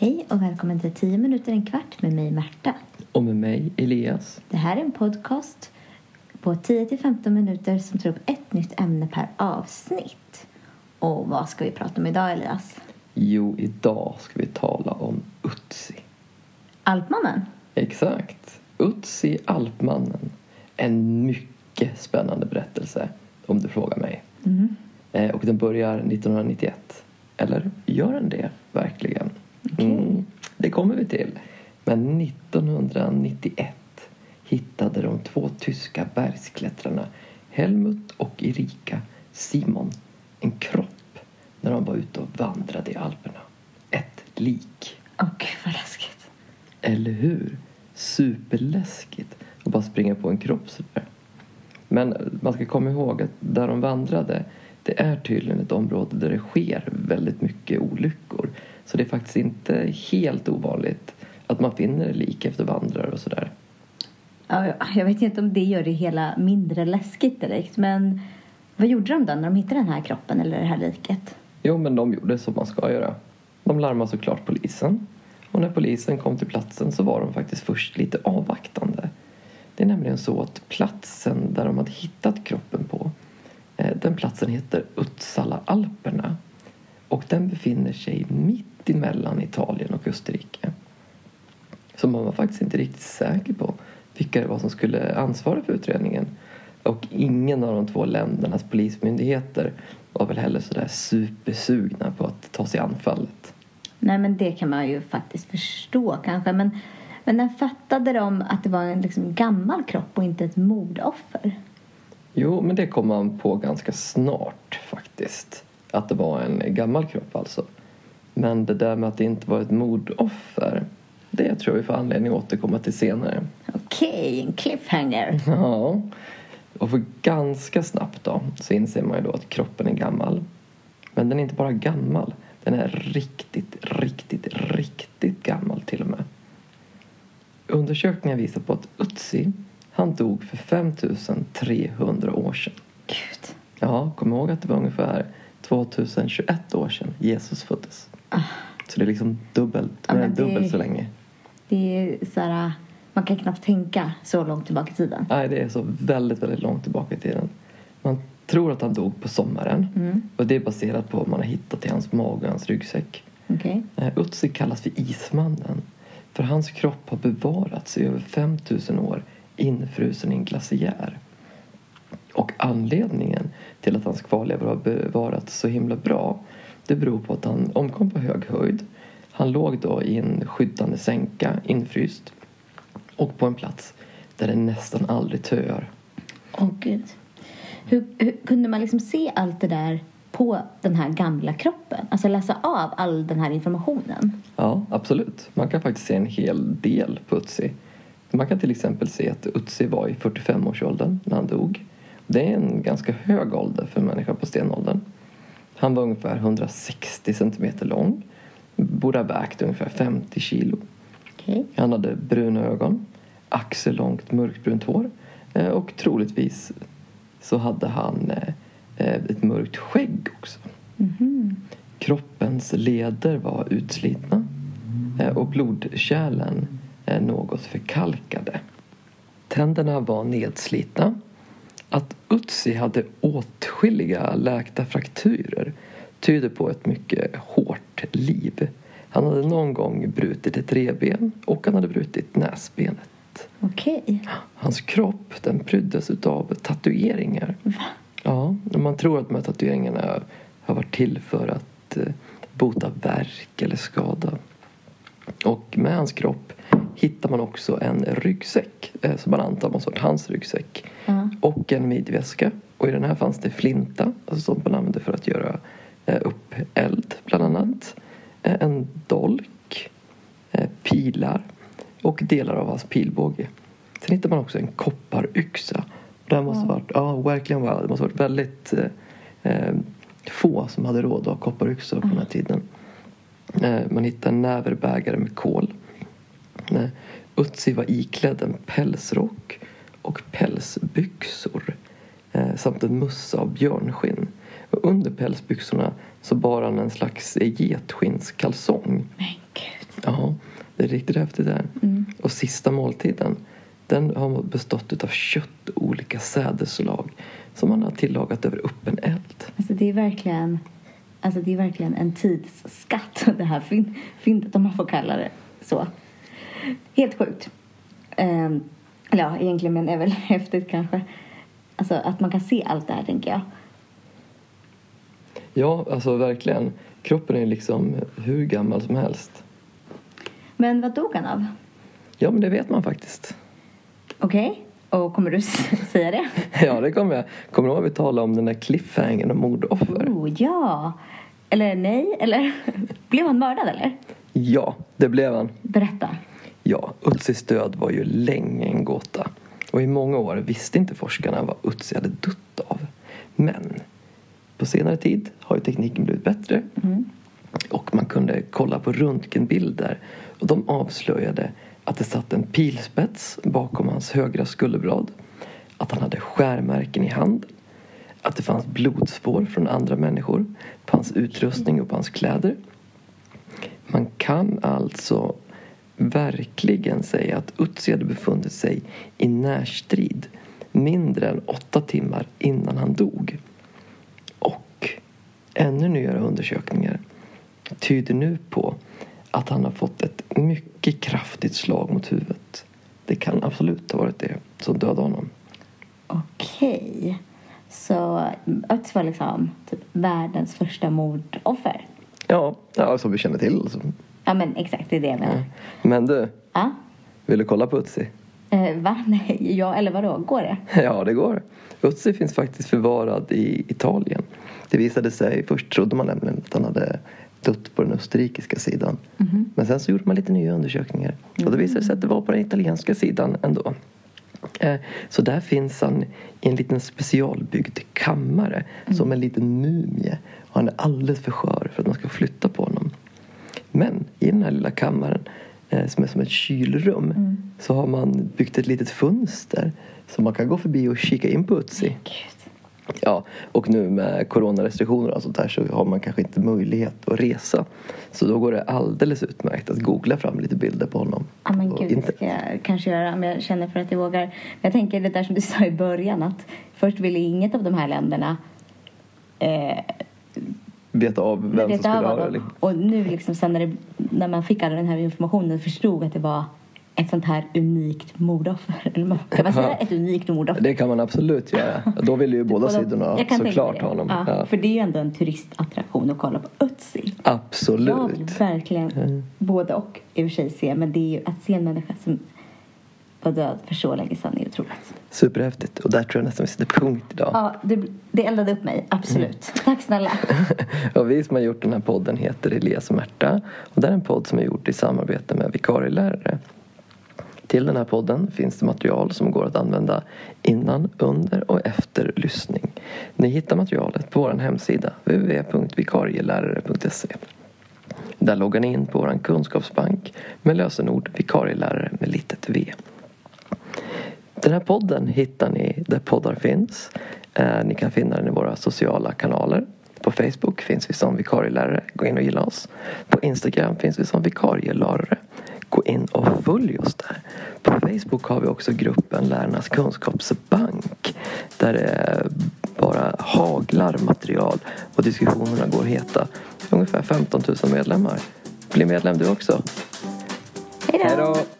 Hej och välkommen till 10 minuter en kvart med mig Märta. Och med mig, Elias. Det här är en podcast på 10-15 minuter som tar upp ett nytt ämne per avsnitt. Och vad ska vi prata om idag Elias? Jo, idag ska vi tala om Utsi. Alpmannen? Exakt. Utsi Alpmannen. En mycket spännande berättelse, om du frågar mig. Mm. Eh, och den börjar 1991. Eller gör den det verkligen? Mm, det kommer vi till. Men 1991 hittade de två tyska bergsklättrarna Helmut och Erika Simon en kropp när de var ute och vandrade i Alperna. Ett lik. Åh gud vad läskigt. Eller hur? Superläskigt att bara springa på en kropp sådär. Men man ska komma ihåg att där de vandrade det är tydligen ett område där det sker väldigt mycket olyckor. Så det är faktiskt inte helt ovanligt att man finner lik efter vandrare och sådär. Ja, jag vet inte om det gör det hela mindre läskigt direkt men vad gjorde de då när de hittade den här kroppen eller det här liket? Jo, men de gjorde som man ska göra. De larmade såklart polisen. Och när polisen kom till platsen så var de faktiskt först lite avvaktande. Det är nämligen så att platsen där de hade hittat kroppen på eh, den platsen heter Uppsala Alperna och den befinner sig mitt emellan Italien och Österrike. Så man var faktiskt inte riktigt säker på vilka det var som skulle ansvara för utredningen. Och ingen av de två ländernas polismyndigheter var väl heller sådär supersugna på att ta sig an fallet. Nej men det kan man ju faktiskt förstå kanske men, men när fattade de att det var en liksom gammal kropp och inte ett mordoffer? Jo, men det kom man på ganska snart faktiskt. Att det var en gammal kropp alltså. Men det där med att det inte var ett mordoffer det tror jag vi får anledning att återkomma till senare. Okej, en cliffhanger. Ja. Och för ganska snabbt då så inser man ju då att kroppen är gammal. Men den är inte bara gammal. Den är riktigt, riktigt, riktigt gammal till och med. Undersökningar visar på att Utsi, han dog för 5300 år sedan. Gud. Ja, kom ihåg att det var ungefär 2021 år sedan Jesus föddes. Ah. Så det är liksom dubbelt, Ja, det- dubbelt så länge. Det är så här, man kan knappt tänka så långt tillbaka i tiden. Nej, det är så väldigt, väldigt långt tillbaka i tiden. Man tror att han dog på sommaren. Mm. Och det är baserat på vad man har hittat i hans mage och hans ryggsäck. Okej. Eh, Utsi kallas för Ismannen. För hans kropp har bevarats i över 5000 år infrusen i en glaciär. Och anledningen till att hans kvarlevor har bevarats så himla bra det beror på att han omkom på hög höjd. Han låg då i en skyddande sänka infryst och på en plats där det nästan aldrig töar. Åh gud. Hur, hur kunde man liksom se allt det där på den här gamla kroppen? Alltså läsa av all den här informationen? Ja, absolut. Man kan faktiskt se en hel del på Utsi. Man kan till exempel se att Utsi var i 45-årsåldern när han dog. Det är en ganska hög ålder för en människa på stenåldern. Han var ungefär 160 centimeter lång. Borde ha vägt ungefär 50 kilo. Okej. Han hade bruna ögon, axellångt mörkbrunt hår eh, och troligtvis så hade han eh, eh, ett mörkt skägg också. Mhm. Kroppens leder var utslitna och blodkärlen något förkalkade. Tänderna var nedslitna. Att Utsi hade åtskilliga läkta frakturer tyder på ett mycket hårt liv. Han hade någon gång brutit ett revben och han hade brutit näsbenet. Okej. Hans kropp den pryddes utav tatueringar. Va? Ja, man tror att de här tatueringarna har varit till för att eh, bota värk eller skada. Och med hans kropp hittar man också en ryggsäck eh, som man antar måste varit hans ryggsäck. Ja. Och en midjeväska. Och i den här fanns det flinta, alltså sånt man använde för att göra eh, upp eld bland annat. Eh, en dolk, eh, pilar och delar av hans pilbåge. Sen hittar man också en kopparyxa. Det måste Wow. varit, ja verkligen wow. Det måste varit väldigt eh, få som hade råd att ha kopparyxor på den här tiden. Eh, man hittar en näverbägare med kol. Eh, Utsi var iklädd en pälsrock och pälsbyxor eh, samt en mössa av björnskinn. Och under pälsbyxorna så bar han en slags getskinnskalsong. Men gud. Ja, det är riktigt häftigt det här. Mm. Och sista måltiden, den har bestått av kött och olika sädesslag som man har tillagat över öppen eld. Alltså det är verkligen, alltså det är verkligen en tidsskatt det här fyn- fyndet om man får kalla det så. Helt sjukt. Ehm, eller ja, egentligen men är väl häftigt kanske. Alltså att man kan se allt det här tänker jag. Ja, alltså verkligen. Kroppen är liksom hur gammal som helst. Men vad dog han av? Ja, men det vet man faktiskt. Okej, och kommer du säga det? Ja, det kommer jag. Kommer du ihåg att vi talade om den där cliffhangern om mordoffer? Oh, ja. Eller nej, eller blev han mördad eller? Ja, det blev han. Berätta. Ja, Utsis död var ju länge en gåta. Och i många år visste inte forskarna vad Utsi hade dött av. Men på senare tid har ju tekniken blivit bättre Mm. och man kunde kolla på röntgenbilder och de avslöjade att det satt en pilspets bakom hans högra skulderblad, att han hade skärmärken i handen, att det fanns blodspår från andra människor på hans utrustning och på hans kläder. Man kan alltså verkligen säga att Utsi hade befunnit sig i närstrid mindre än åtta timmar innan han dog. Och ännu nyare undersökningar tyder nu på att han har fått ett mycket kraftigt slag mot huvudet. Det kan absolut ha varit det som dödade honom. Okej. Så Ötzi var liksom typ världens första mordoffer. Ja, ja som vi känner till. alltså. Ja men exakt, det är det jag menar. Men du, Ja. vill du kolla på Utsi? Eh, va? Nej, ja eller vadå? Går det? Ja, det går. Utsi finns faktiskt förvarad i Italien. Det visade sig, först trodde man nämligen att han hade dött på den österrikiska sidan. Men sen så gjorde man lite nya undersökningar. Och då visade det sig att det var på den italienska sidan ändå. Eh, Så där finns han i en liten specialbyggd kammare som en liten mumie. Och han är alldeles för skör för att man ska flytta på honom. Men i den här lilla kammaren eh, som är som ett kylrum så har man byggt ett litet fönster så man kan gå förbi och kika in på Utsi. Ja, och nu med coronarestriktioner och sånt där så har man kanske inte möjlighet att resa. Så då går det alldeles utmärkt att googla fram lite bilder på honom. Ja men gud, det ska jag kanske göra om jag känner för att jag vågar. Jag tänker det där som du sa i början att först ville inget av de här länderna eh, Veta av vem som skulle ha det. liksom. Och nu liksom sen när, det, när man fick all den här informationen förstod att det var ett sånt här unikt mordoffer. Kan man säga ett unikt mordoffer? Det kan man absolut göra. Då vill ju båda sidorna såklart ha honom. Ja, Ja, För det är ju ändå en turistattraktion att kolla på Ötzi. Jag vill absolut. verkligen Mm. både och i och för sig se. Men det är ju att se en människa som var död för så länge sedan är otroligt. Superhäftigt. Och där tror jag nästan vi sätter punkt idag. Ja, det, det eldade upp mig. Absolut. Tack snälla. Och vi som har gjort den här podden heter Elias och Märta. Och det är en podd som är gjord i samarbete med vikarielärare. Till den här podden finns det material som går att använda innan, under och efter lyssning. Ni hittar materialet på vår hemsida www.vikarielärare.se. Där loggar ni in på vår kunskapsbank med lösenord vikarielärare med litet v. Den här podden hittar ni där poddar finns. Eh, Ni kan finna den i våra sociala kanaler. På Facebook finns vi som vikarielärare. Gå in och gilla oss. På Instagram finns vi som vikarielärare. Gå in och följ oss där. På Facebook har vi också gruppen Lärarnas kunskapsbank. Där det bara haglar material och diskussionerna går heta. Ungefär 15 000 medlemmar. Bli medlem du också. Hej då!